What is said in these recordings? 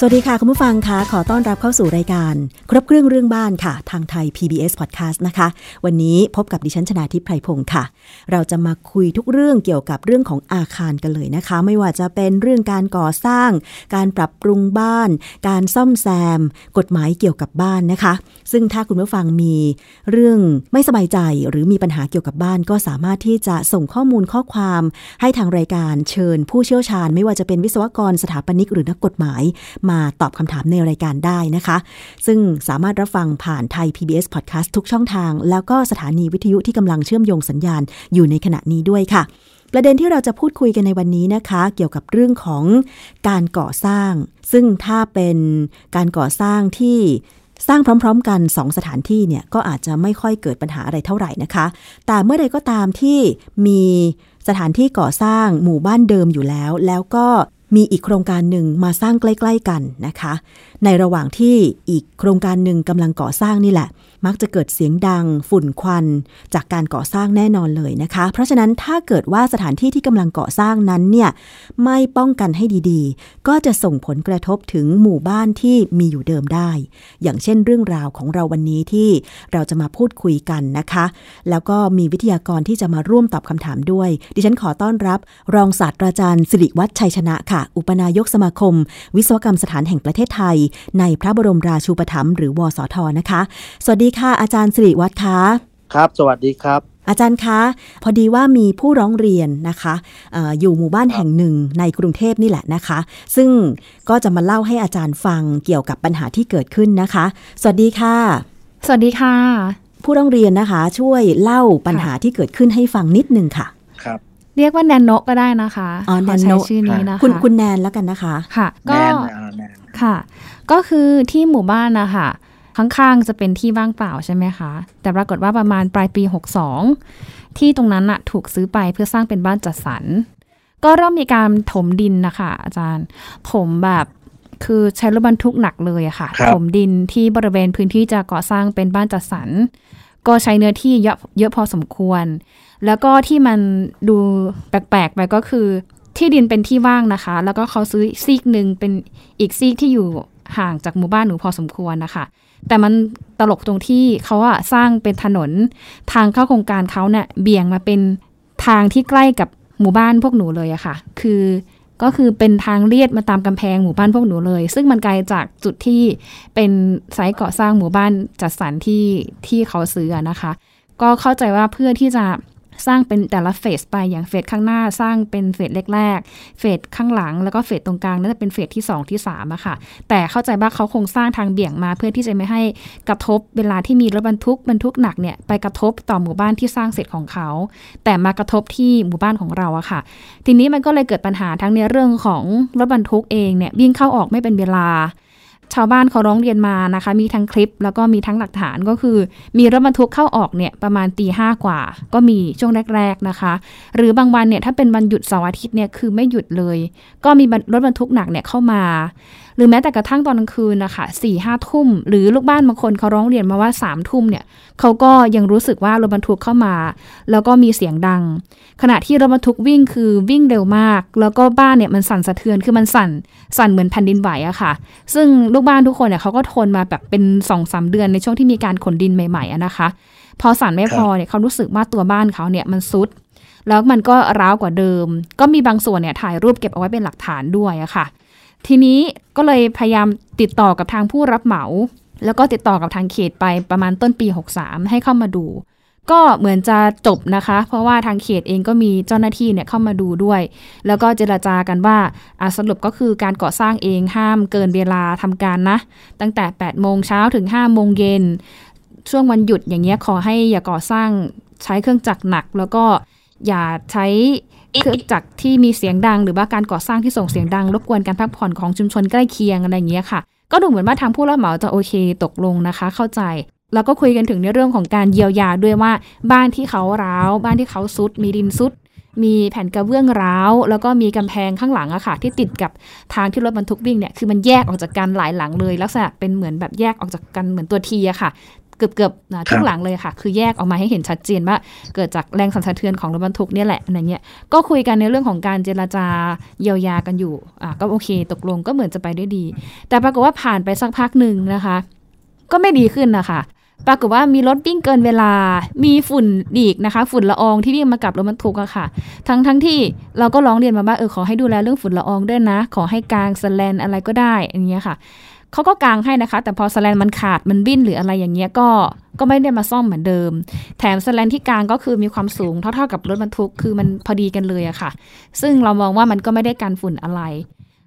สวัสดีค่ะ คุณผู้ฟังคะขอต้อนรับเข้าสู่รายการ ครบเครื่องเรื่องบ้านค่ะ ทางไทย PBS Podcast นะคะ วันนี้พบกับดิฉันชนาทิพย์ไพรพงศ์ค่ะ เราจะมาคุยทุกเรื่องเกี่ยวกับเรื่องของอาคารกันเลยนะคะ ไม่ว่าจะเป็นเรื่องการก่อสร้าง การปรับปรุงบ้าน การซ่อมแซม กฎหมายเกี่ยวกับบ้านนะคะ ซึ่งถ้าคุณผู้ฟังมีเรื่องไม่สบายใจหรือมีปัญหาเกี่ยวกับบ้าน ก็สามารถที่จะส่งข้อมูลข้อความให้ทางรายการเชิญ ผู้เชี่ยวชาญ ไม่ว่าจะเป็นวิศวกรสถาปนิกหรือนักกฎหมายมาตอบคำถามในรายการได้นะคะ ซึ่งสามารถรับฟังผ่านไทย PBS Podcast ทุกช่องทาง แล้วก็สถานีวิทยุที่กำลังเชื่อมโยงสัญญาณอยู่ในขณะนี้ด้วยค่ะ ประเด็นที่เราจะพูดคุยกันในวันนี้นะคะ เกี่ยวกับเรื่องของการก่อสร้าง ซึ่งถ้าเป็นการก่อสร้างที่สร้างพร้อม ๆ กัน 2 สถานที่เนี่ยก็อาจจะไม่ค่อยเกิดปัญหาอะไรเท่าไหร่นะคะ แต่เมื่อใดก็ตามที่มีสถานที่ก่อสร้างหมู่บ้านเดิมอยู่แล้ว แล้วก็ มีอีกโครงการหนึ่งมาสร้างใกล้ ๆ กันนะคะ ในระหว่างที่อีกโครงการหนึ่งกำลังก่อสร้างนี่แหละ มักจะเกิดเสียงดัง ฝุ่นควัน จากการก่อสร้างแน่นอนเลยนะคะ เพราะฉะนั้นถ้าเกิดว่าสถานที่ที่กำลังก่อสร้างนั้นเนี่ยไม่ป้องกันให้ดีๆ ก็จะส่งผลกระทบถึงหมู่บ้านที่มีอยู่เดิมได้ อย่างเช่นเรื่องราวของเราวันนี้ที่เราจะมาพูดคุยกันนะคะ แล้วก็มีวิทยากรที่จะมาร่วมตอบคำถามด้วย ดิฉันขอต้อนรับ รองศาสตราจารย์สิริวัฒชัยชนะค่ะ อุปนายกสมาคม วิศวกรรมสถานแห่งประเทศไทย ในพระบรมราชูปถัมภ์หรือวสทนะคะ สวัสดีค่ะ อาจารย์สิริวัฒน์คะครับ สวัสดีครับ อาจารย์คะ พอดีว่ามีผู้ร้องเรียนนะคะออยู่หมู่บ้านแห่งหนึ่งในกรุงเทพนี่แหละนะคะ ซึ่งก็จะมาเล่าให้อาจารย์ฟังเกี่ยวกับปัญหาที่เกิดขึ้นนะคะ สวัสดีค่ะ สวัสดีค่ะ ผู้ร้องเรียนนะคะ ช่วยเล่าปัญหาที่เกิดขึ้นให้ฟังนิดนึงค่ะ ครับเรียกว่าแนนโนก็ได้นะคะอ๋อแนนโนชื่อนี้นะคะคุณคุณแนนแล้วกันนะคะ ค่ะ ก็ค่ะ ก็คือที่หมู่บ้านนะคะ ข้างๆจะเป็นที่ว่างเปล่าใช่ไหมคะ แต่ปรากฏว่าประมาณปลายปี 62 ที่ตรงนั้นอะถูกซื้อไปเพื่อสร้างเป็นบ้านจัดสรร ก็เริ่มมีการถมดินนะคะอาจารย์ถมแบบคือใช้รถบรรทุกหนักเลยอะค่ะถมดินที่บริเวณพื้นที่จะก่อสร้างเป็นบ้านจัดสรร ก็ใช้เนื้อที่เยอะเยอะพอสมควร แล้วก็ที่มันดูแปลกๆไปก็คือที่ดินเป็นที่ว่างนะคะ แล้วก็เขาซื้อซีกหนึ่งเป็นอีกซีกที่อยู่ห่างจากหมู่บ้านหนูพอสมควรนะคะ แต่มันตลกตรงที่เขาอะสร้างเป็นถนนทางเข้าโครงการเขาเนี่ยเบี่ยงมาเป็นทางที่ใกล้กับหมู่บ้านพวกหนูเลยอะค่ะ คือก็คือเป็นทางเลียดมาตามกำแพงหมู่บ้านพวกหนูเลย ซึ่งมันไกลจากจุดที่เป็นไซต์ก่อสร้างหมู่บ้านจัดสรรที่ที่เขาซื้อนะคะ ก็เข้าใจว่าเพื่อที่จะ สร้างเป็นแต่ละเฟสไปอย่างเฟสข้างหน้าสร้างเป็นเฟสแรกๆเฟสข้างหลัง แล้วก็เฟสตรงกลางน่าจะเป็นเฟสที่ 2 ที่3อะค่ะ แต่เข้าใจว่าเขาคงสร้างทางเบี่ยงมาเพื่อที่จะไม่ให้กระทบเวลาที่มีรถบรรทุกบรรทุกหนักเนี่ยไปกระทบต่อหมู่บ้านที่สร้างเสร็จของเขา แต่มากระทบที่หมู่บ้านของเราอะค่ะ ทีนี้มันก็เลยเกิดปัญหาทั้งในเรื่องของรถบรรทุกเองเนี่ยวิ่งเข้าออกไม่เป็นเวลา ชาวบ้านเขาร้องเรียนมานะคะ มีทั้งคลิปแล้วก็มีทั้งหลักฐานก็คือ มีรถบรรทุกเข้าออกเนี่ยประมาณตีห้ากว่า ก็มีช่วงแรก ๆนะคะ หรือบางวันเนี่ยถ้าเป็นวันหยุดเสาร์อาทิตย์เนี่ยคือไม่หยุดเลย ก็มีรถบรรทุกหนักเนี่ยเข้ามา หรือแม้แต่กระทั่งตอนกลางคืนนะคะสี่ห้าทุ่ม หรือลูกบ้านบางคนเขาร้องเรียนมาว่าสามทุ่มเนี่ยเขาก็ยังรู้สึกว่ารถบรรทุกเข้ามา แล้วก็มีเสียงดัง ขณะที่รถบรรทุกวิ่งคือวิ่งเร็วมาก แล้วก็บ้านเนี่ยมันสั่นสะเทือนคือมันสั่นสั่นเหมือนแผ่นดินไหวอะค่ะ ซึ่งลูกบ้านทุกคนเนี่ยเขาก็ทนมาแบบเป็นสองสาเดือนในช่วงที่มีการขนดินใหม่ๆอะนะคะ พอสั่นไม่พอเนี่ยเขารู้สึกว่าตัวบ้านเขาเนี่ยมันซุดแล้วมันก็ร้าวกว่าเดิม ก็มีบางส่วนเนี่ยถ่ายรูปเก็บเอาไว้เป็นหลักฐานด้วยอะค่ะ ทีนี้ก็เลยพยายามติดต่อกับทางผู้รับเหมา แล้วก็ติดต่อกับทางเขตไปประมาณต้นปี 63 ให้เข้ามาดู ก็เหมือนจะจบนะคะ เพราะว่าทางเขตเองก็มีเจ้าหน้าที่เนี่ยเข้ามาดูด้วย แล้วก็เจราจากันว่าสรุปก็คือการก่อสร้างเองห้ามเกินเวลาทำการนะ ตั้งแต่ 8 โมงเช้าถึง 5 โมงเย็นช่วงวันหยุดอย่างเงี้ยขอให้อย่าก่อสร้างใช้เครื่องจักรหนัก แล้วก็อย่าใช้ เครื่องจักรที่มีเสียงดัง หรือว่าการก่อสร้างที่ส่งเสียงดัง รบกวนการพักผ่อนของชุมชนใกล้เคียงอะไรอย่างเงี้ยค่ะ ก็ดูเหมือนว่าทางผู้รับเหมาจะโอเคตกลงนะคะ เข้าใจ แล้วก็คุยกันถึงในเรื่องของการเยียวยาด้วยว่าบ้านที่เขาร้าว บ้านที่เขาซุด มีดินซุด มีแผ่นกระเบื้องร้าว แล้วก็มีกำแพงข้างหลังอะค่ะ ที่ติดกับทางที่รถบรรทุกวิ่งเนี่ยคือมันแยกออกจากกันหลายหลังเลย ลักษณะเป็นเหมือนแบบแยกออกจากกันเหมือนตัวทีอะค่ะ เกือบเกือบๆอ่าทุกหลังเลยค่ะ คือแยกออกมาให้เห็นชัดเจนว่า เกิดจากแรงสั่นสะเทือนของรถบรรทุกเนี่ยแหละอะไรเงี้ยก็คุยกันในเรื่องของการเจรจาเยียวยากันอยู่อะก็โอเค ตกลงก็เหมือนจะไปได้ดี แต่ปรากฏว่าผ่านไปสักพักหนึ่งนะคะ ก็ไม่ดีขึ้นนะคะปรากฏว่ามีรถวิ่งเกินเวลา มีฝุ่นอีกนะคะ ฝุ่นละอองที่วิ่งมากับรถบรรทุกอะค่ะ ทั้งทั้งที่เราก็ร้องเรียนมาว่าเออขอให้ดูแลเรื่องฝุ่นละอองด้วยนะ ขอให้กางสแลนอะไรก็ได้อย่างเงี้ยค่ะ เขาก็กางให้นะคะ แต่พอสแลนมันขาดมันบิ้นหรืออะไรอย่างเงี้ยก็ก็ไม่ได้มาซ่อมเหมือนเดิม แถมสแลนที่กางก็คือมีความสูงเท่าๆกับรถบรรทุกคือมันพอดีกันเลยอะค่ะ ซึ่งเรามองว่ามันก็ไม่ได้กันฝุ่นอะไร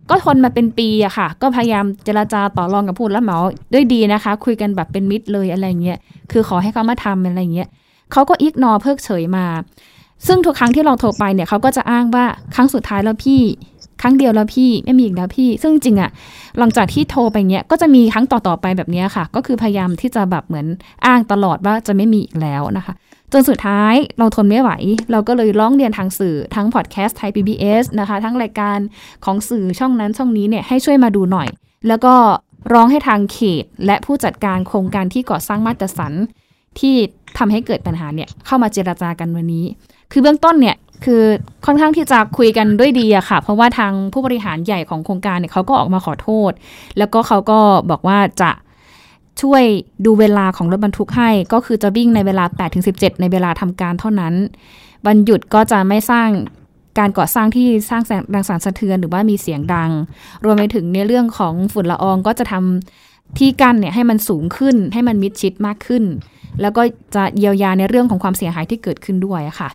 ก็ทนมาเป็นปีอะค่ะ ก็พยายามเจราจาต่อรองกับผู้รับเหมาด้วยดีนะคะ คุยกันแบบเป็นมิตรเลยอะไรเงี้ยคือขอให้เขามาทำอะไรเงี้ยเขาก็อิกนอเพิกเฉยมา ซึ่งทุกครั้งที่เราโทรไปเนี่ยเขาก็จะอ้างว่าครั้งสุดท้ายแล้วพี่ ครั้งเดียวแล้วพี่ไม่มีอีกแล้วพี่ ซึ่งจริงอะหลังจากที่โทรไปเนี้ยก็จะมีครั้งต่อๆไปแบบนี้ค่ะ ก็คือพยายามที่จะแบบเหมือนอ้างตลอดว่าจะไม่มีอีกแล้วนะคะ จนสุดท้ายเราทนไม่ไหว เราก็เลยร้องเรียนทางสื่อทั้งพอดแคสต์ไทย PBS นะคะ ทั้งรายการของสื่อช่องนั้นช่องนี้เนี่ยให้ช่วยมาดูหน่อย แล้วก็ร้องให้ทางเขต และผู้จัดการโครงการที่ก่อสร้างมาตรสันที่ทำให้เกิดปัญหาเนี่ยเข้ามาเจราจากันวันนี้ คือเบื้องต้นเนี่ย คือค่อนข้างที่จะคุยกันด้วยดีอะค่ะ เพราะว่าทางผู้บริหารใหญ่ของโครงการเนี่ยเขาก็ออกมาขอโทษ แล้วก็เขาก็บอกว่าจะช่วยดูเวลาของรถบรรทุกให้ ก็คือจะวิ่งในเวลา 8-17 ในเวลาทำการเท่านั้น วันหยุดก็จะไม่สร้างการก่อสร้างที่สร้างแสงแรงสั่นสะเทือนหรือว่ามีเสียงดัง รวมไปถึงในเรื่องของฝุ่นละอองก็จะทำที่กั้นเนี่ยให้มันสูงขึ้นให้มันมิดชิดมากขึ้น แล้วก็จะเยียวยาในเรื่องของความเสียหายที่เกิดขึ้นด้วยอะค่ะ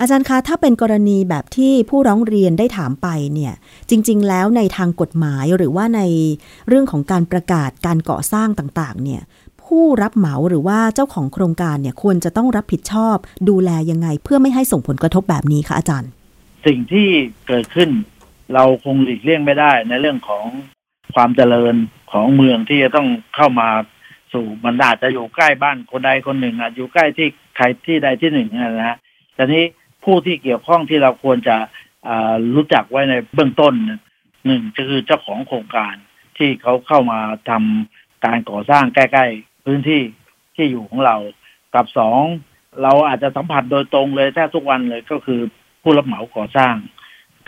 อาจารย์คะถ้าเป็นกรณีแบบที่ผู้ร้องเรียนได้ถามไปเนี่ย จริง ๆ แล้วในทางกฎหมายหรือว่าในเรื่องของการประกาศการก่อสร้างต่าง ๆ เนี่ย ผู้รับเหมาหรือว่าเจ้าของโครงการเนี่ยควรจะต้องรับผิดชอบ ดูแลยังไงเพื่อไม่ให้ส่งผลกระทบแบบนี้คะอาจารย์ สิ่งที่เกิดขึ้น เราคงหลีกเลี่ยงไม่ได้ในเรื่องของความเจริญของเมืองที่จะต้องเข้ามาสู่มันอาจจะอยู่ใกล้บ้านคนใดคนหนึ่งอาจอยู่ใกล้ที่ใครที่ใดที่หนึ่งนะฮะแต่นี้ ผู้ที่เกี่ยวข้องที่เราควรจะรู้จักไว้ในเบื้องต้นหนึ่งก็คือเจ้าของโครงการที่เขาเข้ามาทำการก่อสร้างใกล้ ๆ พื้นที่ที่อยู่ของเรา กับสองเราอาจจะสัมผัสโดยตรงเลยแทบทุกวันเลยก็คือผู้รับเหมาก่อสร้าง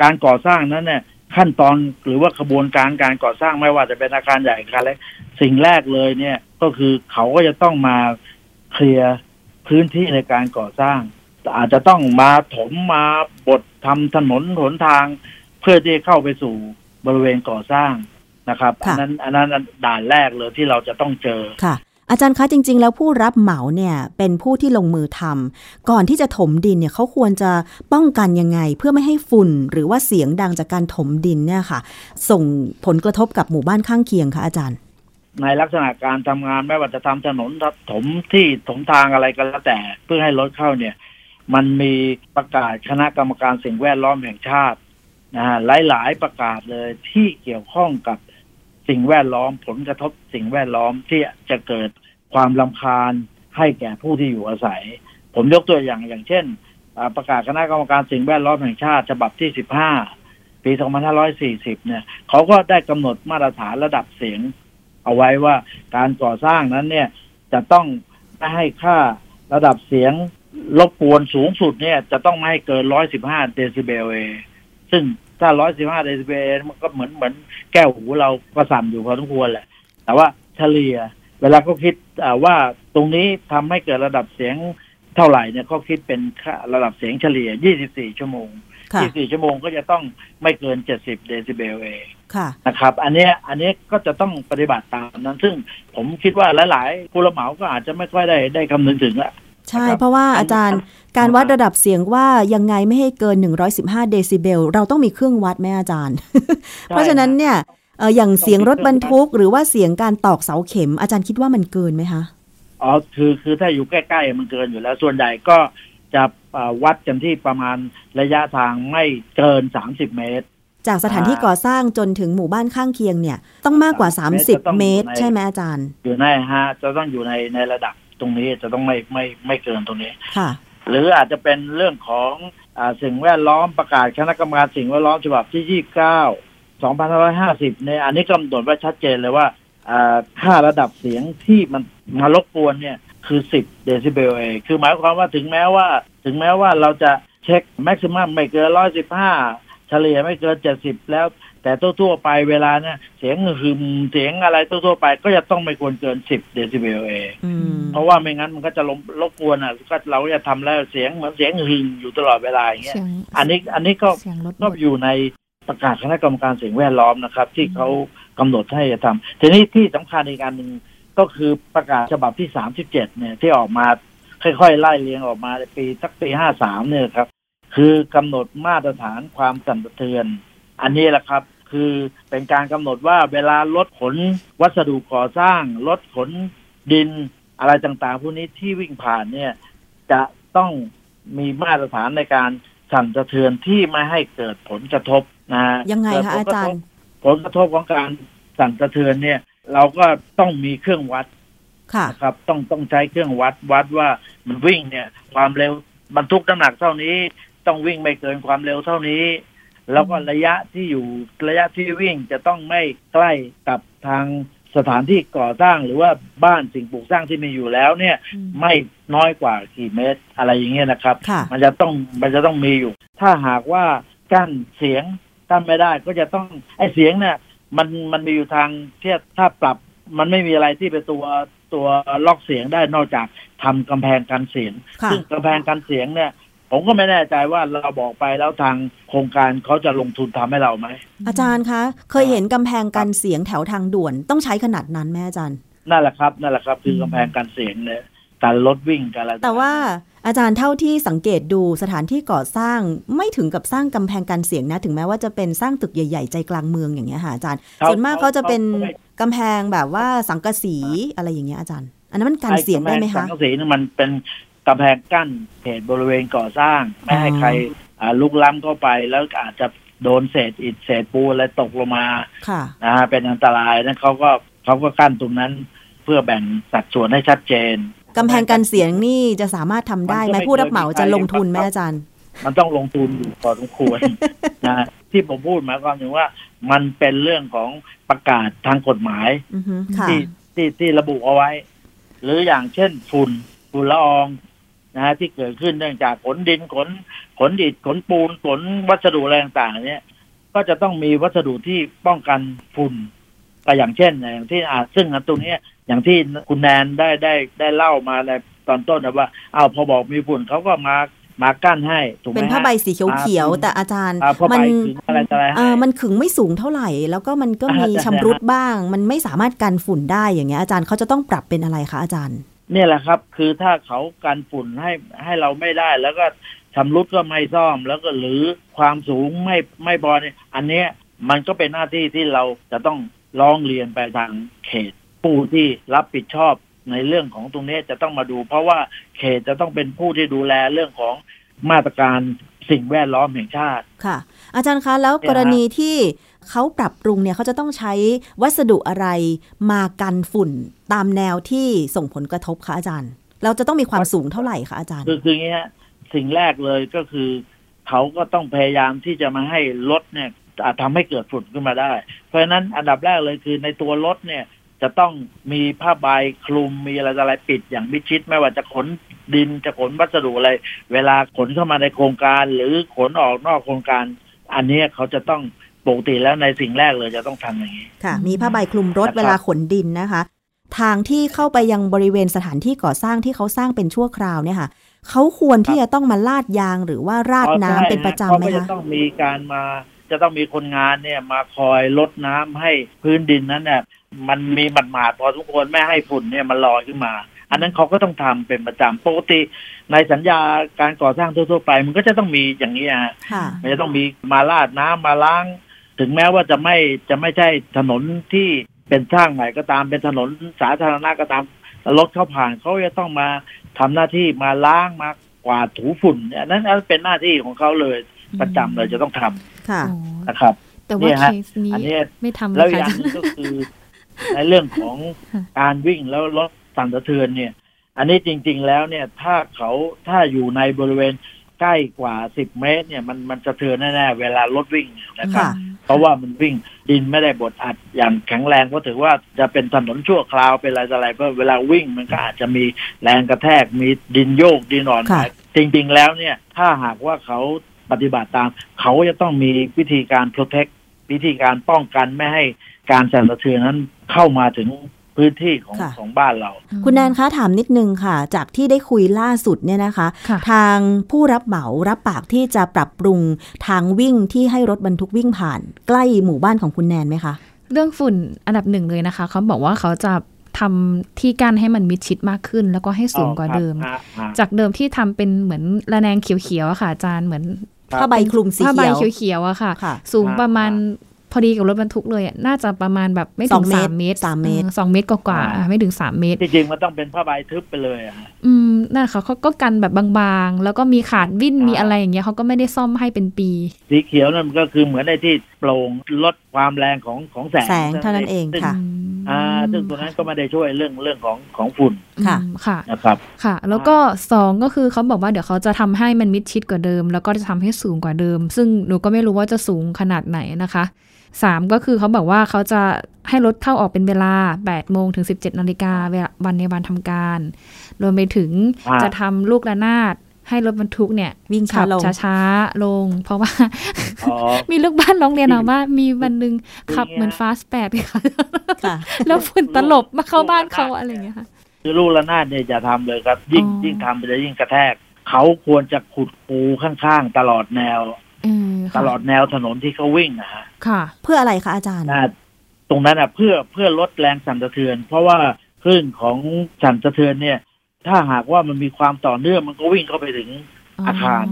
การก่อสร้างนั้นเนี่ยขั้นตอนหรือว่าขบวนการการก่อสร้างไม่ว่าจะเป็นอาคารใหญ่อาคารเล็กสิ่งแรกเลยเนี่ยก็คือเขาก็จะต้องมาเคลียร์พื้นที่ในการก่อสร้าง อาจจะต้องมาถมมาบดทำถนนหนทาง เพื่อที่จะเข้าไปสู่บริเวณก่อสร้างนะครับอัค่ะนนั้นอันนั้นด่านแรกเลยที่เราจะต้องเจอค่ะ อาจารย์คะจริง ๆ แล้วผู้รับเหมาเนี่ยเป็นผู้ที่ลงมือทำก่อนที่จะถมดินเนี่ยเขาควรจะป้องกันยังไง เพื่อไม่ให้ฝุ่นหรือว่าเสียงดังจากการถมดินเนี่ยค่ะ ส่งผลกระทบกับหมู่บ้านข้างเคียงคะอาจารย์ ในลักษณะการทำงานไม่ว่าจะทำถนนถมที่ถมทางอะไรก็แล้วแต่ เพื่อให้รถเข้าเนี่ย มันมีประกาศคณะกรรมการสิ่งแวดล้อมแห่งชาตินะฮะหลาย ๆ ประกาศเลยที่เกี่ยวข้องกับสิ่งแวดล้อมผลกระทบสิ่งแวดล้อมที่จะเกิดความลำคาญให้แก่ผู้ที่อยู่อาศัย ผมยกตัวอย่างอย่างเช่น ประกาศคณะกรรมการสิ่งแวดล้อมแห่งชาติ ฉบับที่ 15 ปี 2540 เนี่ย เขาก็ได้กำหนดมาตรฐานระดับเสียง เอาไว้ว่าการก่อสร้างนั้นเนี่ยจะต้องไม่ให้ค่าระดับเสียง รบกวนสูงสุดเนี่ย จะต้องไม่ให้เกิน115เดซิเบลเอซึ่งถ้า115เดซิเบลมันก็เหมือนเหมือนแก้วหูเราก็สั่นอยู่พอสมควรแหละ แต่ว่าเฉลี่ย เวลาก็คิดอ่าว่าตรงนี้ทำให้เกิดระดับเสียงเท่าไหร่เนี่ยก็คิดเป็นค่าระดับเสียงเฉลี่ย 24 ชั่วโมงค่ะ24 ชั่วโมงก็จะต้องไม่เกิน 70 เดซิเบลเอค่ะนะครับ อันเนี้ยอันเนี้ยก็จะต้องปฏิบัติตามนั้น ซึ่งผมคิดว่าหลาย ๆ ผู้รับเหมาก็อาจจะไม่ค่อยได้ได้คำนึงถึงละ ใช่นะครับเพราะว่าอาจารย์การวัดระดับเสียงว่ายังไงไม่ให้เกิน 115 เดซิเบล เราต้องมีเครื่องวัดไหมอาจารย์ เพราะฉะนั้นเนี่ยเอ่ออย่างเสียงรถบรรทุก หรือว่าเสียงการตอกเสาเข็ม อาจารย์คิดว่ามันเกินไหมคะอ๋อคือคือถ้าอยู่ใกล้ๆมันเกินอยู่แล้วส่วนใหญ่ก็จะอ่าวัดกันที่ประมาณระยะทางไม่เกิน 30 เมตร จากสถานที่อ่าก่อสร้างจนถึงหมู่บ้านข้างเคียงเนี่ย ต้องมากกว่าสามสิบเมตรก็ต้อง30 เมตรในใช่ไหมอาจารย์ อยู่ในฮะจะต้องอยู่ในในระดับ ตรงนี้จะต้องไม่ไม่ไม่เกินตรงนี้ค่ะหรืออาจจะเป็นเรื่องของอาสิ่งแวดล้อมประกาศคณะกรรมการสิ่งแวดล้อมฉบับที่29 2550เนี่ยอันนี้กำหนดไว้ชัดเจนเลยว่าอ่าค่าระดับเสียงที่มันมารบกวนเนี่ยคือ10เดซิเบลเองคือหมายความว่าถึงแม้ว่า ถึงแม้ว่าเราจะเช็คแม็กซิมัมไม่เกิน115เฉลี่ยไม่เกิน70แล้ว แต่ทั่วๆไปเวลาเนี่ยเสียงหึมเสียงอะไรทั่วๆไป ก็จะต้องไม่ควรเกิน10เดซิเบลเองอืมเพราะว่าไม่งั้นมันก็จะรบรบกวนอะก็เราก็จะทำแล้วเสียงเหมือนเสียงหึงอยู่ตลอดเวลาอย่างเงี้ยเสียงอันนี้อันนี้ก็เสียงลดหมก็ดอยู่ในประกาศคณะกรรมการสิ่งแวดล้อมนะครับ ที่เขากำหนดให้จะทำทีนี้ที่สำคัญอีกอันหนึ่งก็คือประกาศฉบับที่สามสิบเจ็ดเนี่ยที่ออกมาค่อยๆไล่เรียงออกมาในปีสักปีห้าสามเนี่ยครับ คือกำหนดมาตรฐานความสั่นสะเทือน อันนี้แหละครับคือเป็นการกำหนดว่าเวลารถขนวัสดุก่อสร้างรถขนดินอะไรต่างๆ พวกนี้ที่วิ่งผ่านเนี่ย จะต้องมีมาตรฐานในการสั่นสะเทือนที่ไม่ให้เกิดผลกระทบนะฮะยังไงเกิดคะผลอากทบจารย์ ผลกระทบของการสั่นสะเทือนเนี่ย เราก็ต้องมีเครื่องวัดค่ะนะครับ ต้องต้องใช้เครื่องวัดวัดว่ามันวิ่งเนี่ย ความเร็วบรรทุกน้ำหนักเท่านี้ ต้องวิ่งไม่เกินความเร็วเท่านี้ แล้วก็ระยะที่อยู่ระยะที่วิ่งจะต้องไม่ใกล้กับทางสถานที่ก่อสร้างหรือว่าบ้านสิ่งปลูกสร้างที่มีอยู่แล้วเนี่ย ไม่น้อยกว่ากี่เมตรอะไรอย่างเงี้ยนะครับค่ะมันจะต้องมันจะต้องมีอยู่ ถ้าหากว่ากั้นเสียงกั้นไม่ได้ก็จะต้องไอ้เสียงเนี่ยมันมันมีอยู่ทางที่ถ้าปรับมันไม่มีอะไรที่เป็นตัวตัวล็อกเสียงได้นอกจากทำกำแพงกันเสียงค่ะซึ่งกำแพงกันเสียงเนี่ย ผมก็ไม่แน่ใจว่าเราบอกไปแล้วทางโครงการเขาจะลงทุนทำให้เราไหม อาจารย์คะ เคยเห็นกำแพงกันเสียงแถวทางด่วนต้องใช้ขนาดนั้นไหมอาจารย์ นั่นแหละครับ นั่นแหละครับ คือกำแพงกันเสียงเนี่ยการรถวิ่งกันอะไรแต่ว่าอาจารย์เท่าที่สังเกตดูสถานที่ก่อสร้างไม่ถึงกับสร้างกำแพงกันเสียงนะ ถึงแม้ว่าจะเป็นสร้างตึกใหญ่ ๆ ใจกลางเมืองอย่างเงี้ยค่ะอาจารย์ครับส่วนมากเขาจะเป็นเขาไม่กำแพงแบบว่าสังกะสีอะไรอย่างเงี้ยอาจารย์ อันนั้นมันกันเสียงได้ไหมอ้กำแพคะสังกะสีนี่มันเป็น กำแพงกั้นเขตบริเวณก่อสร้าง ไม่ให้อ๋อใครอ่าลุกล้ำเข้าไปแล้วอาจจะโดนเศษอิฐเศษปูนอะไรตกลงมาค่ะนะฮะเป็นอันตรายนั้นเขาก็เขาก็กั้นตรงนั้นเพื่อแบ่งสัดส่วนให้ชัดเจนกำแพงกันเสียงนี่จะสามารถทำได้ไหมมันก็ไม่ผู้รับเหมาจะลงทุนไหมเคยมีใครอาจารย์ มันต้องลงทุนอยู่พอสมควรนะฮะที่ผมพูดหมายความถึงว่า มันเป็นเรื่องของประกาศทางกฎหมายอือฮึค่ะที่ที่ที่ระบุเอาไว้ หรืออย่างเช่นฝุ่นฝุ่นละออง นะฮะที่เกิดขึ้นเนื่องจากขนดินขนขนดิดขนปูนขนวัสดุอะไรต่างๆเนี่ย ก็จะต้องมีวัสดุที่ป้องกันฝุ่นก็อย่างเช่นอย่างที่อาซึ่งอันตรงเนี้ยอย่างที่คุณแนนได้ได้ได้เล่ามาในตอนต้นนะว่า เอาวพอบอกมีฝุ่นเขาก็มามากั้นให้ถูกไหมเป็นฮะผ้าใบสีเขียวอ่าๆแต่อาจารย์อ่าผ้าใบมัขึงอะไรต่ออะไรให้เออมันขึงไม่สูงเท่าไหร่ แล้วก็มันก็มีอ่าชำรุดบ้าง มันไม่สามารถกันฝุ่นได้อย่างเงี้ยอาจารย์เขาจะต้องปรับเป็นอะไรคะอาจารย์ เนี่ยแหละครับ คือถ้าเขากันฝุ่นให้ให้เราไม่ได้ แล้วก็ชำรุดก็ไม่ซ่อม แล้วก็หรือความสูงไม่ไม่พอเนี่ยอันเนี้ยมันก็เป็นหน้าที่ที่เราจะต้องร้องเรียนไปทางเขต ผู้ที่รับผิดชอบในเรื่องของตรงนี้จะต้องมาดู เพราะว่าเขตจะต้องเป็นผู้ที่ดูแลเรื่องของมาตรการสิ่งแวดล้อมแห่งชาติค่ะ อาจารย์คะแล้วกรณีที่ เขาปรับปรุงเนี่ยเขาจะต้องใช้วัสดุอะไรมากันฝุ่นตามแนวที่ส่งผลกระทบคะอาจารย์ เราจะต้องมีความสูงเท่าไหร่คะอาจารย์ คือคืออย่างเงี้ยสิ่งแรกเลยก็คือ เขาก็ต้องพยายามที่จะมาให้รถเนี่ยอาจทำให้เกิดฝุ่นขึ้นมาได้ เพราะฉะนั้นอันดับแรกเลยคือในตัวรถเนี่ยจะต้องมีผ้าใบคลุมมีอะไรต่ออะไรปิดอย่างมิดชิดไม่ว่าจะขนดินจะขนวัสดุอะไร เวลาขนเข้ามาในโครงการ หรือขนออกนอกโครงการ อันเนี้ยเขาจะต้อง ปกติแล้วในสิ่งแรกเลยจะต้องทำอย่างนี้ ค่ะ มีผ้าใบคลุมรถนะครับ เวลาขนดินนะคะ ทางที่เข้าไปยังบริเวณสถานที่ก่อสร้างที่เขาสร้างเป็นชั่วคราวเนี่ยค่ะเขาควรที่จะต้องมาลาดยางหรือว่าราดน้ำเป็นประจำไหมเขาก็จะคะต้องมีการมาจะต้องมีคนงานเนี่ยมาคอยลดน้ำให้พื้นดินนั้นเนี่ยมันมีหมาดๆพอทุกคนไม่ให้ฝุ่นเนี่ยมันลอยขึ้นมา อันนั้นเขาก็ต้องทำเป็นประจำปกติ ในสัญญาการก่อสร้างทั่วๆไป มันก็จะต้องมีอย่างนี้ฮะค่ะ มันจะต้องมีมาลาดน้ำมาล้าง ถึงแม้ว่าจะไม่จะไม่ใช่ถนนที่เป็นสร้างใหม่ก็ตามเป็นถนนสาธารณะก็ตามรถเข้าผ่านเขาจะต้องมาทำหน้าที่มาล้างมากวาดถูฝุ่นอันนั้นอันนั้นเป็นหน้าที่ของเขาเลยประจำเลยจะต้องทำค่ะอ๋อนะครับ แต่ว่าเนี่ยเคฮะสนี้อันนี้ไม่ทำแล้วเลอียกอค่ะย่างหนึงก็คือ ในเรื่องของค่ะการวิ่งแล้วรถสั่นสะเทือนเนี่ย อันนี้จริง ๆ แล้วเนี่ย ถ้าเขาถ้าอยู่ในบริเวณใกล้กว่า10เมตร เนี่ยมันมันสะเทือนแน่ๆเวลารถวิ่งนะครับค่ะ เพราะว่ามันวิ่งดินไม่ได้บดอัดอย่างแข็งแรงก็ถือว่าจะเป็นถนนชั่วคราวเป็นอะไรต่ออะไรเพราะเวลาวิ่งมันก็อาจจะมีแรงกระแทกมีดินโยกดินอ่อนค่ะจริง ๆ แล้วเนี่ยถ้าหากว่าเขาปฏิบัติตาม เขาจะต้องมีวิธีการ protect วิธีการป้องกันไม่ให้การสั่นสะเทือนนั้นเข้ามาถึง พื้นที่ของค่ะของบ้านเรา คุณแนนคะถามนิดนึงค่ะ จากที่ได้คุยล่าสุดเนี่ยนะคะค่ะทางผู้รับเหมารับปากที่จะปรับปรุงทางวิ่งที่ให้รถบรรทุกวิ่งผ่าน ใกล้หมู่บ้านของคุณแนนไหมคะ เรื่องฝุ่นอันดับหนึ่งเลยนะคะ เขาบอกว่าเขาจะทำที่กั้นให้มันมิดชิดมากขึ้น แล้วก็ให้สูงกว่าเดิมอ๋อครับฮะจากเดิมที่ทำเป็นเหมือนระแนงเขียวๆอะค่ะอาจารย์เหมือนครับผ้าใบคลุมสีผ้าใบเขียวเขียวๆอะค่ะค่ะสูงอ่าประมาณ พอดีกับรถบรรทุกเลยอะน่าจะประมาณแบบไม่สถึองงเมสาตรมเมตรสามเมตรออสองเมตรกว่าๆอ่าอะไม่ถึงสามเมตรที่จริงมันต้องเป็นผ้าใบทึบไปเลยอะฮะอืมนั่นค่ะเขาก็กันแบบบางๆ แล้วก็มีขาดวิ่นอ่ามีมีอะไรอย่างเงี้ยเขาก็ไม่ได้ซ่อมให้เป็นปี สีเขียวนั่นมันก็คือเหมือนในที่โปร่งลดความแรงของของแสงแสงเท่านั้นเองซึ่ค่ะอ่าซึ่งตัวนั้นก็ไม่ได้ช่วยเรื่องเรื่องของของฝุ่นค่ะอืมค่ะนะครับค่ะ แล้วก็สองก็คือเขาบอกว่าเดี๋ยวเขาจะทำให้มันมิดชิดกว่าเดิม แล้วก็จะทำให้สูงกว่าเดิม ซึ่งหนูก็ไม่รู้ว่าจะสูงขนาดไหนนะคะ สามก็คือเขาบอกว่าเขาจะให้รถเข้าออกเป็นเวลา 8 โมงถึง 17 นาฬิกาเวลาวันในวันทำการ รวมไปถึงอ่าจะทำลูกระนาดให้รถบรรทุกเนี่ย วิ่งช้าขับลงช้าๆลง เพราะว่าอ๋อมีลูกบ้านร้องเรียนมาว่า มีวันหนึ่งขับอย่างเงี้ยเหมือนฟาสแปดค่ะค่ะแล้วฝุ่นตลบมาเข้าบ้านเขาอะไรอย่างเงี้ยค่ะคือลูกระนาดเนี่ยจะทำเลยครับ ยิ่งอ๋อยิ่งทำไปจะยิ่งกระแทก เขาควรจะขุดคูข้างๆ ตลอดแนวเออ ตค่ะลอดแนวถนนที่เขาวิ่งนะฮะค่ะ เพื่ออะไรคะอาจารย์นะตรงนั้นอะเพื่อเพื่อลดแรงสั่นสะเทือน เพราะว่าคลื่นของสั่นสะเทือนเนี่ย ถ้าหากว่ามันมีความต่อเนื่องมันก็วิ่งเข้าไปถึงอาคาร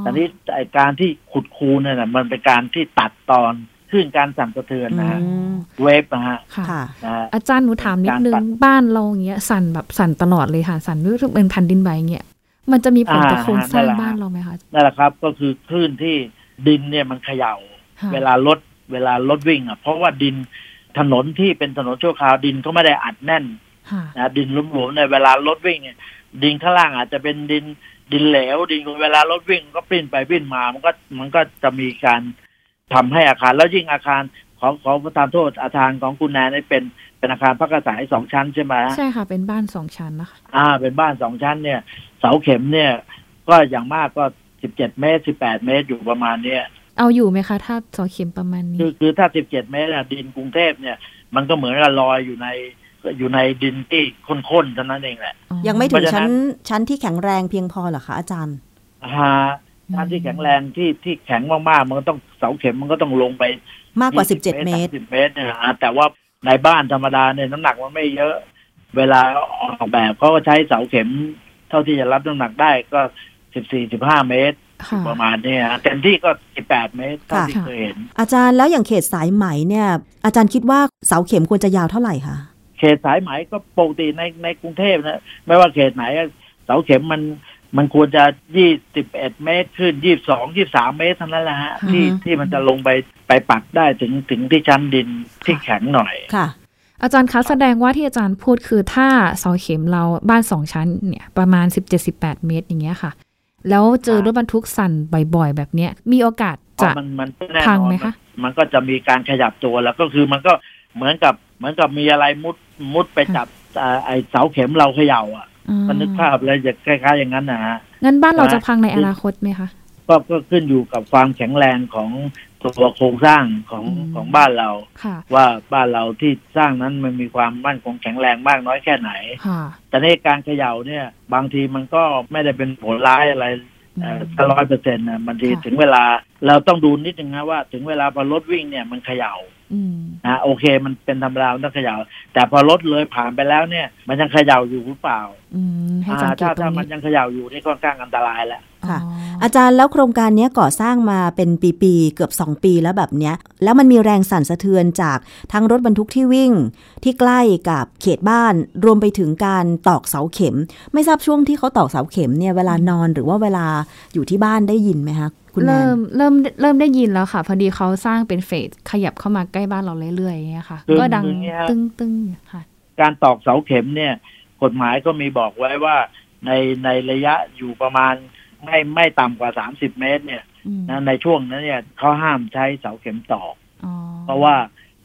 แต่นี้ไอการที่ขุดคูเนี่ยนะมันเป็นการที่ตัดตอนคลื่นการสั่นสะเทือนนะฮะอืมเวฟนะฮะค่ะค่ะนะฮะอาจารย์หนูถามนิดนึงการตัดบ้านเราอย่างเงี้ยสั่นแบบสั่นตลอดเลยค่ะ สั่นรู้สึกเป็นแผ่นดินไหวอย่างเงี้ย มันจะมีผลต่ออ่าโครงสร้างนั่นแหละบ้านเราไหมคะนั่นแหละครับ ก็คือคลื่นที่ดินเนี่ยมันเขย่าค่ะเวลารถเวลารถวิ่งอะ เพราะว่าดินถนนที่เป็นถนนชั่วคราวดินเขาไม่ได้อัดแน่นค่ะนะดินหลวมๆในยเวลารถวิ่งเนี่ยดินข้างล่างอาจจะเป็นดินดินเหลว ดินเวลารถวิ่งก็ปลิ้นไปปลิ้นมา มันก็มันก็จะมีการทำให้อาคารแล้วยิ่งอาคารของของประธานโทษอาคารของคุณแนนนี่เป็น เป็นอาคารพักอาศัยสองชั้นใช่ไหมใช่ค่ะ เป็นบ้านสองชั้นนะคะอ่า เป็นบ้านสองชั้นเนี่ย เสาเข็มเนี่ย ก็อย่างมากก็สิบเจ็ดเมตรสิบแปดเมตรอยู่ประมาณเนี้ยเอาอยู่ไหมคะถ้าเสอเข็มประมาณนี้ คือคือถ้า17เมตรอะดินกรุงเทพเนี่ย มันก็เหมือนกับลอยอยู่ในอยู่ในดินที่ข้นๆเท่านั้นเองแหละ ยังไม่ถึงเพราะฉะนั้ชั้นนชั้นที่แข็งแรงเพียงพอเหรอคะอาจารย์ฮะด้านที่แข็งแรงที่ที่แข็งมากๆมันก็ต้องเสาเข็มมันก็ต้องลงไป มากกว่า20 17เมตร30เมตรเนี่ยนะแต่ว่า ในบ้านธรรมดาเนี่ยน้ำหนักมันไม่เยอะ เวลาออกแบบเขาก็ใช้เสาเข็ม เท่าที่จะรับน้ำหนักได้ก็14 15เมตรค่ะประมาณเนี้ยเต็มที่ก็ 18 เมตรเท่าที่ค่ะเคยเห็น อาจารย์แล้วอย่างเขตสายไหมเนี่ย อาจารย์คิดว่าเสาเข็มควรจะยาวเท่าไหร่คะเขตสายไหมก็ปกติในในกรุงเทพนะ ไม่ว่าเขตไหนอะเสาเข็มมัน มันควรจะยี่สิบเอ็ดเมตรขึ้นยี่สองยี่สามเมตรเท่านั้นแหละฮะที่อือฮึที่มันจะลงไปไปปักได้ถึงถึงที่ชั้นดินที่แข็งหน่อยค่ะ อาจารย์คะแสดงว่าที่อาจารย์พูดคือถ้าเสาเข็มเราบ้านสองชั้นเนี่ยประมาณ17-18เมตรอย่างเงี้ยค่ะ แล้วเจอรถบรรทุกสั่นบ่อยๆ แบบเนี้ย มีโอกาสเพจะราะมันมันแน่พังนอนไหมคะนมันก็จะมีการขยับตัวแล้วก็คือมันก็เหมือนกับเหมือนกับมีอะไรมุดมุดไปจับอ่าไอเสาเข็มเราเขย่าอะอื มมันนึกภาพเลยจะคล้ายๆอย่างนั้นนะฮะงั้นบ้านเรานะจะพังในอนาคตไหมคะก็ก็ขึ้นอยู่กับความแข็งแรงของตัวโครงสร้างของอืมของบ้านเราค่ะว่าบ้านเราที่สร้างนั้นมันมีความมั่นคงแข็งแรงมากน้อยแค่ไหนค่ะแต่ในการเขย่าเนี่ย บางทีมันก็ไม่ได้เป็นผลร้ายอะไรร้อยเปอร์เซ็นต์นะบางทีค่ะถึงเวลาเราต้องดูนิดนึงนะว่า ถึงเวลาพอรถวิ่งเนี่ยมันเขย่าอืม นะโอเค มันเป็นธรรมดามันต้องเขย่า แต่พอรถเลยผ่านไปแล้วเนี่ย มันยังเขย่าอยู่หรือเปล่าอืมให้อ่าสังเกตถ้าตรถ้างมันนี้ยังเขย่าอยู่นี่ค่อนข้างอันตรายแล้วค่ะอ๋ออาจารย์แล้วโครงการเนี้ยก่อสร้างมาเป็นปีๆเกือบ 2 ปีแล้วแบบเนี้ย แล้วมันมีแรงสั่นสะเทือนจากทั้งรถบรรทุกที่วิ่ง ที่ใกล้กับเขตบ้านรวมไปถึงการตอกเสาเข็ม ไม่ทราบช่วงที่เขาตอกเสาเข็มเนี่ยเวลานอนหรือว่าเวลาอยู่ที่บ้านได้ยินไหมคะ คุณแนเริ่นมเริ่มเริ่มได้ยินแล้วค่ะ พอดีเขาสร้างเป็นเฟสขยับเข้ามาใกล้บ้านเราเรื่อยๆอย่างเงี้ยค่ะคือก็ดังคืออย่างเงี้ยตึ้งตึ้งๆค่ะ การตอกเสาเข็มเนี่ย กฎหมายก็มีบอกไว้ว่า ในในระยะอยู่ประมาณไม่ไม่ต่ำกว่าสามสิบเมตร เนี่ยอืมนะในช่วงนั้นเนี่ยเขาห้ามใช้เสาเข็มตอกอ๋อเพราะว่า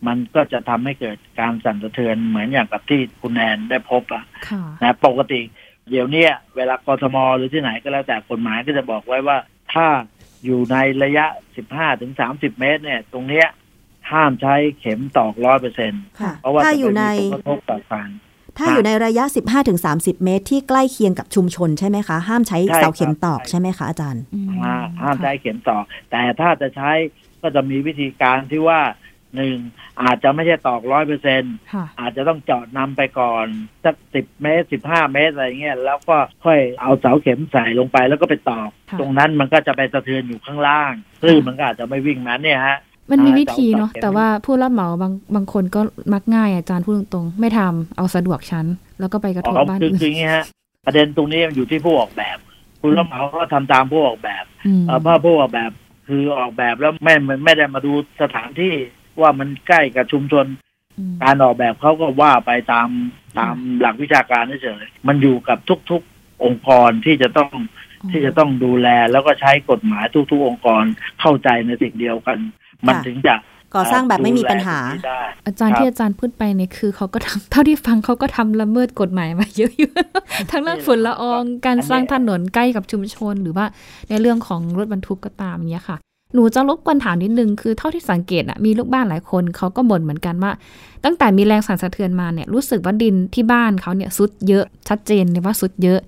มันก็จะทำให้เกิดการสั่นสะเทือนเหมือนอย่างกับที่คุณแอนได้พบอะค่ะนะปกติ เดี๋ยวเนี้ยเวลากทมหรือที่ไหนก็แล้วแต่กฎหมายก็จะบอกไว้ว่า ถ้า อยู่ในระยะ 15ถึง30 เมตร เนี่ย ตรงเนี้ยห้ามใช้เข็มตอกร้อยเปอร์เซ็นค่ะเพราะว่าถ้าจะอยู่ในมีผลกระทบต่อการถ้าอยู่ในระยะ 15-30 เมตร ที่ใกล้เคียงกับชุมชนใช่ไหมคะ ห้ามใช้ใช่เสาเข็มครับตอกใช่ไหมคะอาจารย์อืมห้าห้ามใช้เข็มตอก แต่ถ้าจะใช้ก็จะมีวิธีการที่ว่า หนึ่งอาจจะไม่ใช่ตอกร้อยเปอร์เซ็นค่ะอาจจะต้องเจาะนำไปก่อนสักสิบเมตรสิบห้าเมตรอะไรเงี้ยแล้วก็ค่อยเอาเสาเข็มใส่ลงไปแล้วก็ไปตอกค่ะตรงนั้นมันก็จะไปสะเทือนอยู่ข้างล่างคลื่นมันก็อาจจะไม่วิ่งนั้นเนี่ยฮะมันมีอ่าวิธีเนาะเสาเข็มแต่ว่าผู้รับเหมาบางบางคนก็มักง่ายอาจารย์พูดตรงๆ ไม่ทำเอาสะดวกชั้น แล้วก็ไปกระทบอ๋อบ้านคืออื่นคืออย่างงี้ฮะประเด็นตรงนี้มันอยู่ที่ผู้ออกแบบคุณรับเหมาก็ทำตามผู้ออกแบบมเอ่อเพราะผู้ออกแบบคือออกแบบแล้วไม่ไม่ไม่ได้มาดูสถานที่ ว่ามันใกล้กับชุมชนอืมการออกแบบเขาก็ว่าไปตามตามหลักวิชาการเฉยๆมันอยู่กับทุกๆองค์กรที่จะต้องที่จะต้องดูแลแล้วก็ใช้กฎหมายทุกๆ องค์กรเข้าใจในสิ่งเดียวกัน มันถึงจะก่อสร้างแบบไม่มีปัญหาดูแลตรงนี้ได้อาจารย์ครับที่อาจารย์พูดไปเนี่ยคือเขาก็ทำเท่าที่ฟังเขาก็ทำละเมิดกฎหมายมาเยอะอยู่ทั้งเรื่องฝุ่นละอองการสร้างถนนใกล้กับชุมชน หรือว่าในเรื่องของรถบรรทุกก็ตามเนี้ยค่ะ หนูจะรบกวนถามนิดนึงคือเท่าที่สังเกตอะมีลูกบ้านหลายคนเขาก็บ่นเหมือนกันว่า ตั้งแต่มีแรงสั่นสะเทือนมาเนี่ยรู้สึกว่าดินที่บ้านเขาเนี่ยซุดเยอะชัดเจนเลยว่าซุดเยอะ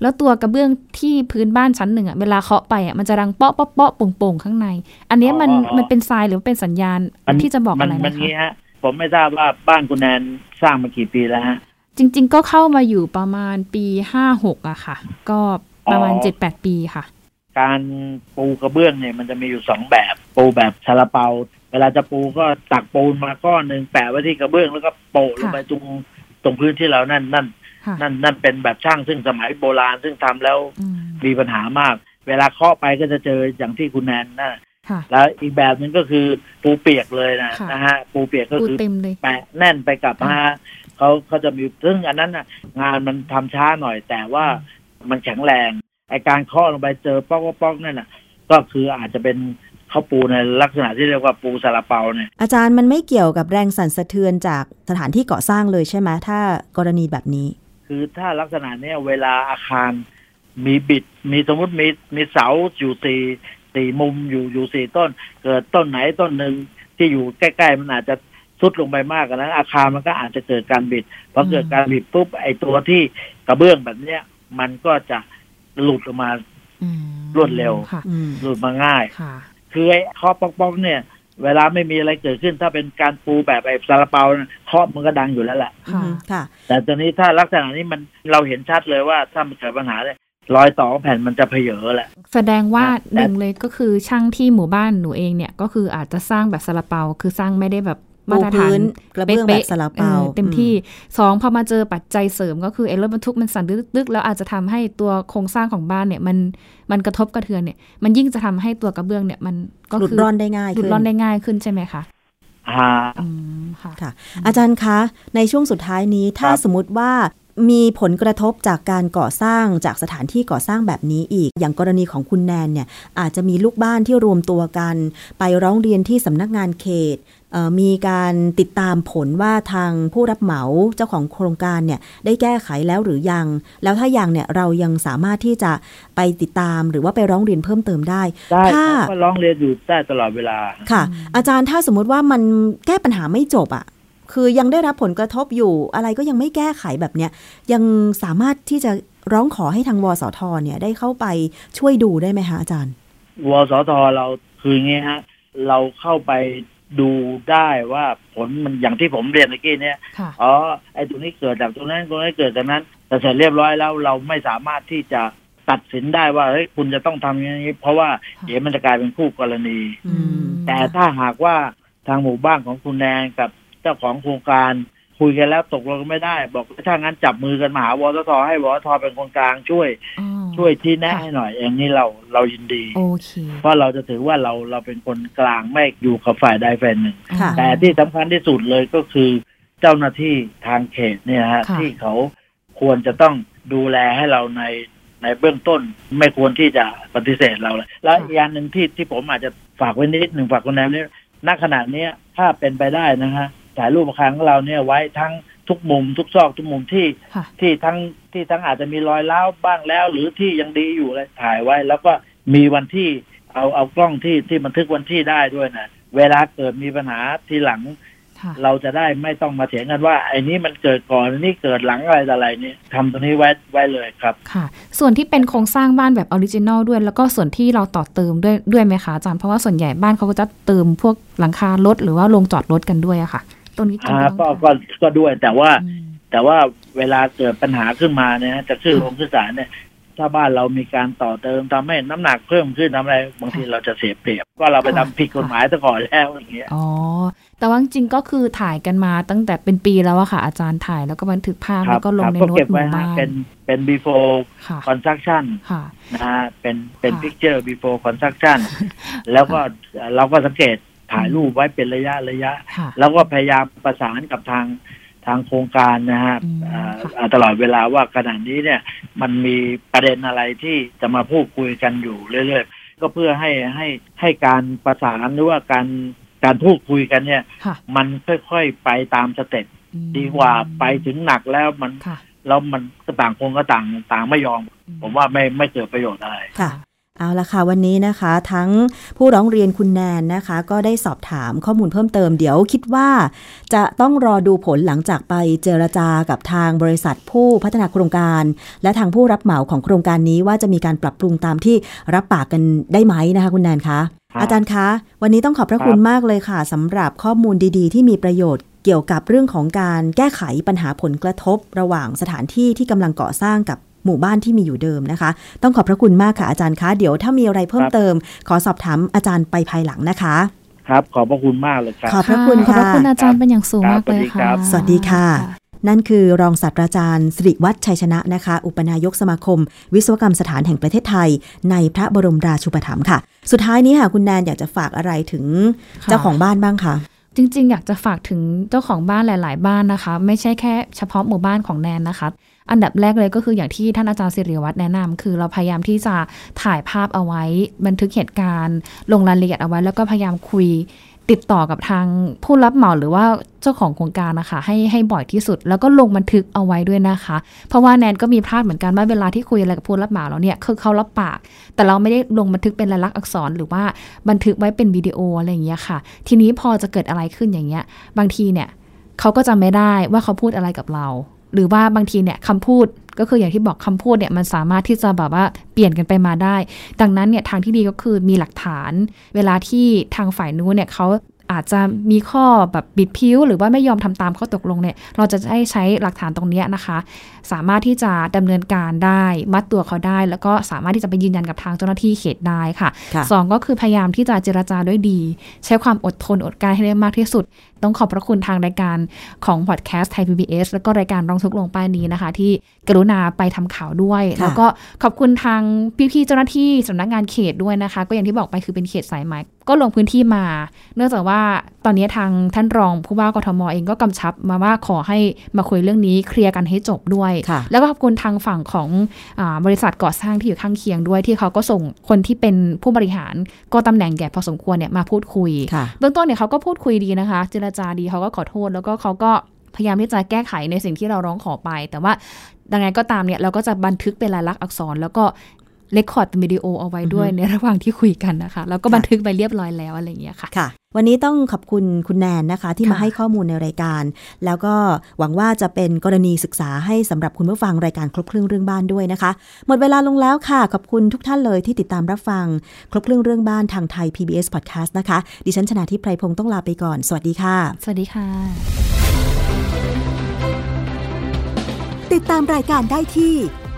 แล้วตัวกระเบื้องที่พื้นบ้านชั้นหนึ่งอะเวลาเคาะไปอะมันจะดังเปาะเปาะเปาะโป่งๆข้างใน อันเนี้ยมันอ๋อมันเป็นทรายหรือเป็นสัญญาณมันที่จะบอกมัอะไรไหมมันคะงี้ฮะผมไม่ทราบว่าบ้านคุณแนนสร้างมากี่ปีแล้วฮะจริง ๆ ก็เข้ามาอยู่ประมาณปีห้าหกอะค่ะ ก็ประมาณอ๋อเจ็ดแปดปีค่ะ การปูกระเบื้องเนี่ยมันจะมีอยู่สองแบบ ปูแบบซาลาเปา เวลาจะปูก็ตักปูนมาก้อนหนึ่งแปะไว้ที่กระเบื้องแล้วก็โปะลงไปตรงตรงพื้นที่เรานั่นนั่นค่ะนั่นนั่นเป็นแบบช่างซึ่งสมัยโบราณซึ่งทำแล้วอืมมีปัญหามาก เวลาเคาะไปก็จะเจออย่างที่คุณแนนนะค่ะแล้วอีกแบบหนึงก็คือปูเปียกเลยนะค่ะนะฮะปูเปียกก็พูดคือเต็มเลยแปะแน่นไปกับฮะเขาเขาจะมีซึ่งอันนั้นน่ะงานมันทำช้าหน่อยแต่ว่ามันแข็งแรง ไอการเคาะลงไปเจอป๊อกป๊อกๆนั่นน่ะ ก็คืออาจจะเป็นข้าวปูในลักษณะที่เรียกว่าปูซาลาเปาเนี่ยอาจารย์มันไม่เกี่ยวกับแรงสั่นสะเทือนจากสถานที่ก่อสร้างเลยใช่ไหมถ้ากรณีแบบนี้ คือถ้าลักษณะเนี้ยเวลาอาคารมีบิดมีสมมติมีมีเสาอยู่สี่สี่มุมอยู่อยู่สี่ต้น เกิดต้นไหนต้นหนึ่งที่อยู่ใกล้ๆมันอาจจะทรุดลงไปมากกว่านั้นอาคารมันก็อาจจะเกิดการบิดพอเกิดการบิดปุ๊บไอ้ตัวที่กระเบื้องแบบเนี้ย มันก็จะ หลุดออกมาอืมรวดเร็วค่ะอืมหลุดมาง่ายค่ะคือไอ้เคาะป๊อกๆเนี่ย เวลาไม่มีอะไรเกิดขึ้น ถ้าเป็นการปูแบบไอ้ซาลาเปาเนี่ยเคาะมันก็ดังอยู่แล้วแหละอืมค่ะแต่ตอนนี้ถ้าลักษณะนี้มันเราเห็นชัดเลยว่าถ้ามันเกิดปัญหาเนี่ยรอยต่อของแผ่นมันจะเพเยอแหละ แสดงว่าครับหนึ่งเลยก็คือช่างที่หมู่บ้านหนูเองเนี่ย ก็คืออาจจะสร้างแบบซาลาเปาคือสร้างไม่ได้แบบ มาตรฐานปูพื้นกระเบื้องแบบซาลาเปาออเต็มที่สองพอมาเจอปัจจัยเสริมก็คือไอ้รถบรรทุกมันสั่นตึกๆแล้วอาจจะทำให้ตัวโครงสร้างของบ้านเนี่ยมันมันกระทบกระเทือนเนี่ยมันยิ่งจะทำให้ตัวกระเบื้องเนี่ยมันก็หลุดคือร่อนได้ง่ายหลุดขึ้นร่อนได้ง่ายขึ้นใช่ไหมคะอ่าอืมค่ะค่ะ อาจารย์คะ ในช่วงสุดท้ายนี้ถ้าครับสมมติว่า มีผลกระทบจากการก่อสร้างจากสถานที่ก่อสร้างแบบนี้อีก อย่างกรณีของคุณแนนเนี่ยอาจจะมีลูกบ้านที่รวมตัวกัน ไปร้องเรียนที่สำนักงานเขตเอ่อมีการติดตามผลว่าทางผู้รับเหมาเจ้าของโครงการเนี่ยได้แก้ไขแล้วหรือยัง แล้วถ้ายังเนี่ยเรายังสามารถที่จะไปติดตามหรือว่าไปร้องเรียนเพิ่มเติมได้ได้ถ้าก็ร้องเรียนอยู่ได้ตลอดเวลาค่ะ อาจารย์ถ้าสมมุติว่ามันแก้ปัญหาไม่จบอะ่ะ คือยังได้รับผลกระทบอยู่อะไรก็ยังไม่แก้ไขแบบเนี้ยยังสามารถที่จะร้องขอให้ทางวสทเนี่ยได้เข้าไปช่วยดูได้ไหมคะอาจารย์วสทเราคืออย่างงี้ฮะ เราเข้าไปดูได้ว่าผลมันอย่างที่ผมเรียนเมื่อกี้เนี่ยค่ะอ๋อไอ้ตรงนี้เกิดจากตรงนั้นตรงนี้เกิดจากนั้น แต่เสร็จเรียบร้อยแล้วเราไม่สามารถที่จะตัดสินได้ว่าเฮ้ยคุณจะต้องทำอย่างนี้ เพราะว่าเดี๋ยวมันจะกลายเป็นคู่กรณีอืมแต่ถ้าหากว่าทางหมู่บ้านของคุณแนนกับ เจ้าของโครงการคุยกันแล้วตกลงกันไม่ได้ บอกถ้างั้นจับมือกันมาหาวสทให้วสทเป็นคนกลางช่วยอ๋อช่วยที่แนะค่ะให้หน่อยอย่างนี้เราเรายินดีโอเคเพราะเราจะถือว่าเราเราเป็นคนกลางไม่อยู่กับฝ่ายใดฝ่ายหนึ่งค่ะแต่ที่สำคัญที่สุดเลยก็คือ เจ้าหน้าที่ทางเขตเนี่ยฮะค่ะที่เขาควรจะต้องดูแลให้เราในในเบื้องต้นไม่ควรที่จะปฏิเสธเราเลยแล้วอีกอย่างหนึ่งที่ที่ผมอาจจะฝากไว้นิดหนึ่งฝากคนแนวนี้ณขณะเนี้ยถ้าเป็นไปได้นะฮะ ถ่ายรูปอาคารของเราเนี่ยไว้ทั้งทุกมุมทุกซอกทุกมุมที่ค่ะที่ทั้งที่ทั้งอาจจะมีรอยร้าวบ้างแล้ว หรือที่ยังดีอยู่เลยถ่ายไว้ แล้วก็มีวันที่เอาเอากล้องที่ที่บันทึกวันที่ได้ด้วยนะเวลาเกิดมีปัญหาทีหลังค่ะเราจะได้ไม่ต้องมาเถียงกันว่าไอ้นี้มันเกิดก่อนอันนี้เกิดหลังอะไรต่ออะไรเนี่ยทำตรงนี้ไว้ไว้เลยครับค่ะ ส่วนที่เป็นโครงสร้างบ้านแบบ original ด้วย แล้วก็ส่วนที่เราต่อเติมด้วยด้วยไหมคะอาจารย์เพราะว่าส่วนใหญ่บ้านเขาก็จะเติมพวกหลังคารถหรือว่าโรงจอดรถกันด้วยอะค่ะ ตรงนี้อ่าจำเป็นก็ต้องก็ก็ด้วยแต่ว่าอืมแต่ว่าเวลาเกิดปัญหาขึ้นมาเนี่ยจะขึ้นค่ะลงขึ้นศาลเนี่ย ถ้าบ้านเรามีการต่อเติมทำให้น้ำหนักเพิ่มขึ้นทำอะไรบางทีเราจะเสียเปรียบก็เราไปทำผิดกฎหมายซะก่อนแล้วอย่างเงี้ยอ๋อแต่ว่าจริงๆก็คือถ่ายกันมาตั้งแต่เป็นปีแล้วอะค่ะ อาจารย์ถ่ายแล้วก็บันทึกภาพครัแล้วก็ลงครับในก็โน้ตเก็บหไว้มู่ฮะบ้านเป็นเป็น before ค่ะ construction ค่ะนะฮะเป็นเป็นค่ะ picture before construction แล้วก็เราก็สังเกต ถ่ายรูปไว้เป็นระยะระยะค่ะแล้วก็พยายามประสานกับทางทางโครงการนะฮะอืมอ่าค่ะอ่าตลอดเวลาว่าขณะนี้เนี่ย มันมีประเด็นอะไรที่จะมาพูดคุยกันอยู่เรื่อยๆ ก็เพื่อให้ให้ให้การประสานหรือว่าการการพูดคุยกันเนี่ยค่ะมันค่อยๆไปตามสเต็ปอืมดีกว่าไปถึงหนักแล้วมันค่ะแล้วมันก็ต่างคนก็ต่างต่างไม่ยอม ผมว่าไม่ไม่เกิดประโยชน์อะไรค่ะ เอาละค่ะ วันนี้นะคะ ทั้งผู้ร้องเรียนคุณแนนนะคะ ก็ได้สอบถามข้อมูลเพิ่มเติมเดี๋ยวคิดว่า จะต้องรอดูผลหลังจากไปเจรจากับทางบริษัทผู้พัฒนาโครงการ และทางผู้รับเหมาของโครงการนี้ว่าจะมีการปรับปรุงตามที่รับปากกันได้ไหมนะคะ คุณแนนคะครับอาจารย์คะ วันนี้ต้องขอบพระคุณครับมากเลยค่ะสำหรับข้อมูลดีๆ ที่มีประโยชน์เกี่ยวกับเรื่องของการแก้ไขปัญหาผลกระทบ ระหว่างสถานที่ที่กำลังก่อสร้างกับ หมู่บ้านที่มีอยู่เดิมนะคะ ต้องขอบพระคุณมากค่ะอาจารย์คะ เดี๋ยวถ้ามีอะไรเพิ่มครับเติม ขอสอบถามอาจารย์ไปภายหลังนะคะ ครับ ขอบพระคุณมากเลยครับ ขอบพระคุณขอบพระค่ะคุณอาจารย์เป็นอย่างสูงครับมากเลยสวัสดีครัค่ะบสวัสดีค่ะนั่นคือรองศาสตราจารย์สิริวัฒน์ชัยชนะนะคะ อุปนายกสมาคม วิศวกรรมสถานแห่งประเทศไทย ในพระบรมราชูปถัมภ์ค่ะ สุดท้ายนี้ค่ะ คุณแนนอยากจะฝากอะไรถึงค่ะเจ้าของบ้านบ้างคะจริง ๆ อยากจะฝากถึงเจ้าของบ้านหลาย ๆ บ้านนะคะ ไม่ใช่แค่เฉพาะหมู่บ้านของแนนนะคะ อันดับแรกเลยก็คืออย่างที่ท่านอาจารย์สิริวัตรแนะนำคือเราพยายามที่จะถ่ายภาพเอาไว้ บันทึกเหตุการณ์ ลงรายละเอียดเอาไว้ แล้วก็พยายามคุยติดต่อกับทางผู้รับเหมาหรือว่าเจ้าของโครงการนะคะ ให้ให้บ่อยที่สุด แล้วก็ลงบันทึกเอาไว้ด้วยนะคะ เพราะว่าแนนก็มีพลาดเหมือนกันว่าเวลาที่คุยอะไรกับผู้รับเหมาแล้วเนี่ยคือเขารับปาก แต่เราไม่ได้ลงบันทึกเป็นลายลักษณ์อักษร หรือว่าบันทึกไว้เป็นวิดีโออะไรอย่างเงี้ยค่ะ ทีนี้พอจะเกิดอะไรขึ้นอย่างเงี้ย บางทีเนี่ยเขาก็จำไม่ได้ว่าเขาพูดอะไรกับเรา หรือว่าบางทีเนี่ยคำพูดก็คืออย่างที่บอกคำพูดเนี่ยมันสามารถที่จะแบบว่าเปลี่ยนกันไปมาได้ ดังนั้นเนี่ยทางที่ดีก็คือมีหลักฐาน เวลาที่ทางฝ่ายนู้นเนี่ยเขาอาจจะมีข้อแบบบิดพิ้ว หรือว่าไม่ยอมทำตามข้อตกลงเนี่ยเราจะได้ใช้หลักฐานตรงเนี้ยนะคะ สามารถที่จะดำเนินการได้มัดตัวเขาได้ แล้วก็สามารถที่จะไปยืนยันกับทางเจ้าหน้าที่เขตได้ค่ะค่ะสองก็คือพยายามที่จะเจรจาด้วยดี ใช้ความอดทนอดกลั้นให้ได้มากที่สุด ต้องขอบพระคุณทางรายการของพอดแคสต์ไทย PBS แล้วก็รายการร้องทุกข์ลงป้ายนี้นะคะ ที่กรุณาไปทำข่าวด้วยค่ะแล้วก็ขอบคุณทางพี่ๆเจ้าหน้าที่สำนักงานเขตด้วยนะคะ ก็อย่างที่บอกไปคือเป็นเขตสายไหมก็ลงพื้นที่มา เนื่องจากว่าตอนนี้ทางท่านรองผู้ว่ากทมเองก็กำชับมาว่าขอให้มาคุยเรื่องนี้เคลียร์กันให้จบด้วยค่ะแล้วก็ขอบคุณทางฝั่งของอาบริษัทก่อสร้างที่อยู่ข้างเคียงด้วย ที่เขาก็ส่งคนที่เป็นผู้บริหารก็ตำแหน่งแก่พอสมควรเนี่ยมาพูดคุยค่ะเบื้องต้นเนี่ยเขาก็พูดคุยดีนะคะ เจรจาดีเขาก็ขอโทษ แล้วก็เขาก็พยายามที่จะแก้ไขในสิ่งที่เราร้องขอไป แต่ว่าดังไงก็ตามเนี่ยเราก็จะบันทึกเป็นลายลักษณ์อักษร แล้วก็ เลคคอร์ดเป็นวิดีโอเอาไว้ด้วยอือฮึในระหว่างที่คุยกันนะคะ แล้วก็ค่ะบันทึกไปเรียบร้อยแล้วอะไรอย่างเงี้ยค่ะค่ะ วันนี้ต้องขอบคุณคุณแนนนะคะ ที่มาค่ะให้ข้อมูลในรายการ แล้วก็หวังว่าจะเป็นกรณีศึกษาให้สำหรับคุณผู้ฟังรายการครบเครื่องเรื่องบ้านด้วยนะคะ หมดเวลาลงแล้วค่ะ ขอบคุณทุกท่านเลยที่ติดตามรับฟัง ครบเครื่องเรื่องบ้านทางไทย PBS Podcast นะคะ ดิฉันชนะทิพไพรพงศ์ต้องลาไปก่อน สวัสดีค่ะ สวัสดีค่ะ ติดตามรายการได้ที่